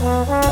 Bye.